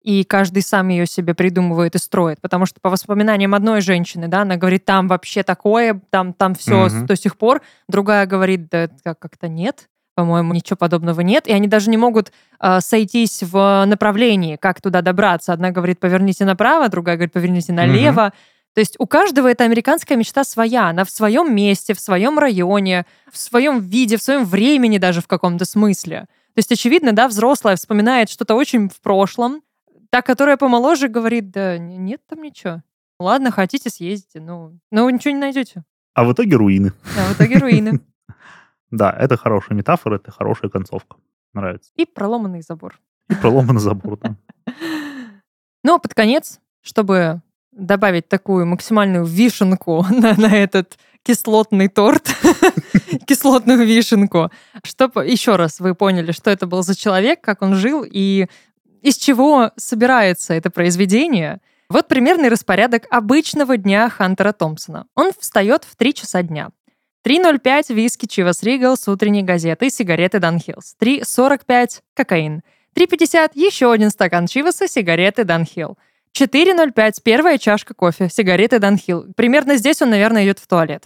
и каждый сам ее себе придумывает и строит, потому что по воспоминаниям одной женщины, да, она говорит, там вообще такое, там, там все Мгм. до сих пор, другая говорит, да как- как-то нет, по-моему, ничего подобного нет, и они даже не могут э, сойтись в направлении, как туда добраться. Одна говорит, поверните направо, другая говорит, поверните налево. То есть у каждого эта американская мечта своя, она в своем месте, в своем районе, в своем виде, в своем времени даже в каком-то смысле. То есть, очевидно, да, взрослая вспоминает что-то очень в прошлом, та, которая помоложе, говорит, да нет там ничего. Ладно, хотите, съездите, ну, но вы ничего не найдете. А в итоге руины. А в итоге руины. Да, это хорошая метафора, это хорошая концовка. Нравится. И проломанный забор. И проломанный забор. да. Но под конец, чтобы добавить такую максимальную вишенку на, на этот кислотный торт, кислотную вишенку, чтобы еще раз вы поняли, что это был за человек, как он жил и из чего собирается это произведение. Вот примерный распорядок обычного дня Хантера Томпсона. Он встает в 3 часа дня. 3.05 виски Чивас Ригал с утренней газеты, сигареты Данхиллс. 3.45 кокаин. 3.50 еще один стакан Чиваса, сигареты Данхилл. 4.05 первая чашка кофе, сигареты Данхилл. Примерно здесь он, наверное, идет в туалет.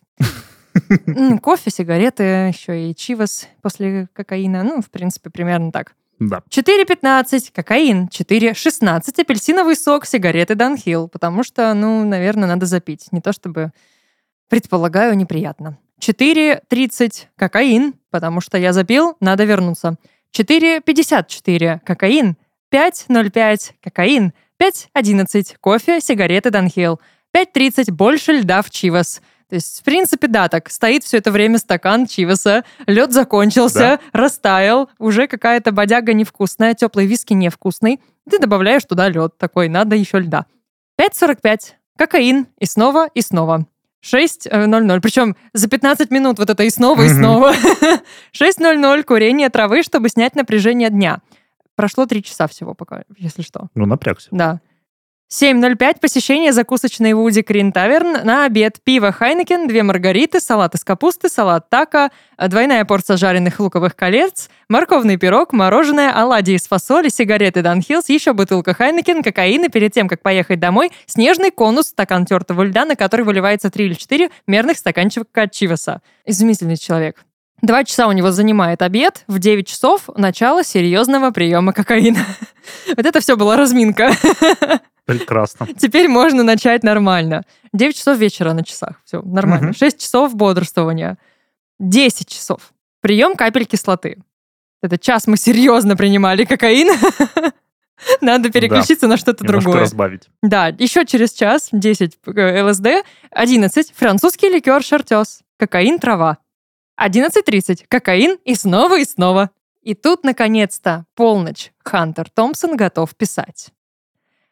Кофе, сигареты, еще и Чивас после кокаина. Ну, в принципе, примерно так. Да. 4.15 кокаин, 4.16 апельсиновый сок, сигареты Данхилл, потому что, ну, наверное, надо запить. Не то чтобы, предполагаю, неприятно. 4.30 кокаин, потому что я запил, надо вернуться. 4.54 кокаин, 5.05 кокаин, 5.11 кофе, сигареты Данхилл, 5.30 больше льда в Чивас. То есть, в принципе, да, так, стоит все это время стакан Чиваса, лед закончился, растаял, уже какая-то бодяга невкусная, теплый виски невкусный. Ты добавляешь туда лед, такой, надо еще льда. 5.45 кокаин, и снова, и снова. 6.00, причем за 15 минут вот это и снова, и снова. 6.00 курение травы, чтобы снять напряжение дня. Прошло 3 часа всего пока, если что. Ну, напрягся. Да. 7.05 посещение закусочной Вуди Крин Таверн на обед. Пиво Хайнекен, две маргариты, салат из капусты, салат тако, двойная порция жареных луковых колец, морковный пирог, мороженое, оладьи из фасоли, сигареты Данхилс, еще бутылка Хайнекен, кокаин, и перед тем, как поехать домой, снежный конус, стакан тертого льда, на который выливается 3 или 4 мерных стаканчика Чиваса. Изумительный человек. Два часа у него занимает обед, в 9 часов начало серьезного приема кокаина. Вот это все была разминка. Прекрасно. Теперь можно начать нормально. 9 часов вечера на часах. Все, нормально. Мгм. 6 часов бодрствования. 10 часов. Прием капель кислоты. Это час мы серьезно принимали кокаин. Надо переключиться на что-то Немножко другое. разбавить. Да, еще через час 10 э, ЛСД, 11 французский ликер шартез, кокаин трава. 11.30 кокаин и снова и снова. И тут, наконец-то, полночь. Хантер Томпсон готов писать.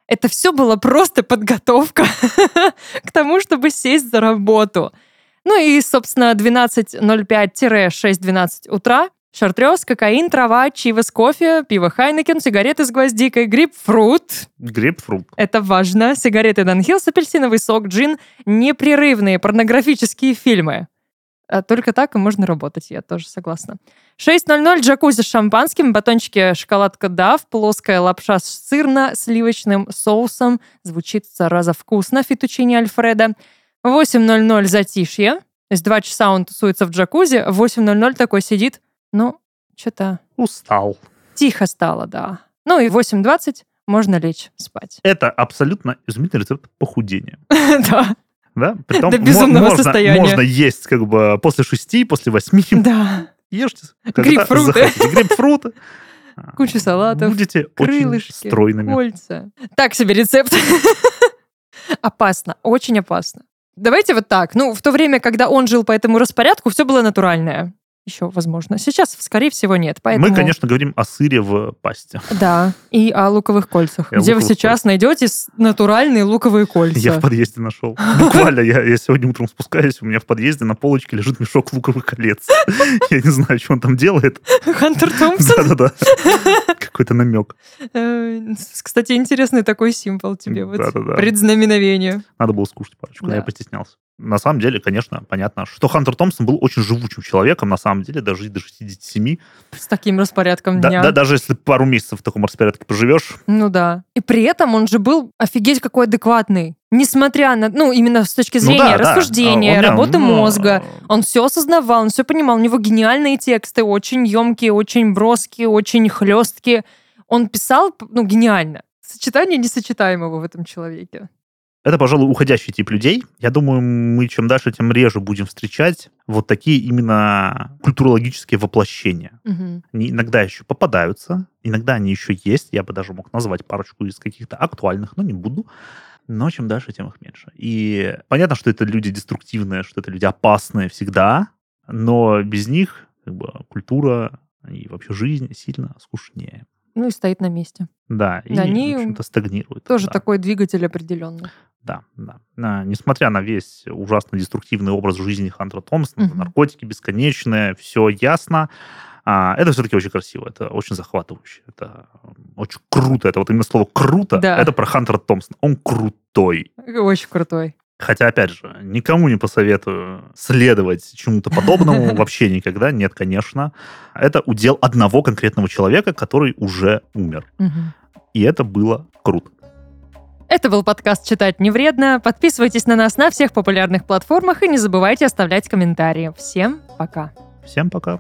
Это все было просто подготовка к тому, чтобы сесть за работу. Ну и, собственно, 12.05-6.12 утра Шартрез, кокаин, трава, чивас, кофе, пиво Хайнекен, сигареты с гвоздикой, грейпфрут, Грейпфрут. это важно. Сигареты Данхилс, апельсиновый сок, джин, непрерывные порнографические фильмы. А Только так и можно работать, я тоже согласна. 6.00 джакузи с шампанским, батончики шоколадка Дав, плоская лапша с сырно-сливочным соусом. Звучит, зараза, вкусно, фетучини Альфреда. 8.00 затишье. То есть два часа он тусуется в джакузи, в 8.00 такой сидит. Ну, что-то Устал. тихо стало, да. Ну и в 8.20 можно лечь спать. Это абсолютно изумительный рецепт похудения. Да, Да? Притом До безумного можно, состояния. Можно есть как бы после шести, после восьми. да. Ешьте. Грейпфруты. Грейпфруты. Куча салатов, Будете очень Крылышки, стройными. кольца. Так себе рецепт. опасно, очень опасно. Давайте вот так. Ну, в то время, когда он жил по этому распорядку, все было натуральное. Еще, возможно. Сейчас, скорее всего, нет. Поэтому... Мы, конечно, говорим о сыре в пасте. Да, и о луковых кольцах. И где вы сейчас найдете натуральные луковые кольца. Я в подъезде нашел. Буквально, я, я сегодня утром спускаюсь, у меня в подъезде на полочке лежит мешок луковых колец. Я не знаю, что он там делает. Хантер Томпсон. Да-да-да. Какой-то намек. Э, Кстати, интересный такой символ тебе. Да-да-да. предзнаменовение. Надо было скушать парочку, я постеснялся. На самом деле, конечно, понятно, что Хантер Томпсон был очень живучим человеком, на самом деле, дожить до 67. С таким распорядком Да, дня. да, даже если пару месяцев в таком распорядке проживешь, Ну да. И при этом он же был офигеть какой адекватный. Несмотря на, ну, именно с точки ну зрения да, да. рассуждения, Он, работы ну, мозга. Он все осознавал, он все понимал. У него гениальные тексты, очень емкие, очень броские, очень хлесткие. Он писал, ну, гениально. Сочетание несочетаемого в этом человеке. Это, пожалуй, уходящий тип людей. Я думаю, мы чем дальше, тем реже будем встречать вот такие именно культурологические воплощения. Мгм. Они иногда еще попадаются, иногда они еще есть. Я бы даже мог назвать парочку из каких-то актуальных, но не буду. Но чем дальше, тем их меньше. И понятно, что это люди деструктивные, что это люди опасные всегда, но без них как бы, культура и вообще жизнь сильно скучнее. Ну и стоит на месте. Да, и, Они в общем-то, стагнируют. Тоже да. такой двигатель определенный. Да, да. А, несмотря на весь ужасно деструктивный образ жизни Хантера Томпсона, Мгм. наркотики бесконечные, все ясно, а, это все-таки очень красиво, это очень захватывающе, это очень круто. Это вот именно слово «круто», Да. это про Хантера Томпсона. Он крутой. Очень крутой. Хотя, опять же, никому не посоветую следовать чему-то подобному, вообще никогда, нет, конечно. Это удел одного конкретного человека, который уже умер. Мгм. И это было круто. Это был подкаст «Читать не вредно». Подписывайтесь на нас на всех популярных платформах и не забывайте оставлять комментарии. Всем пока. Всем пока.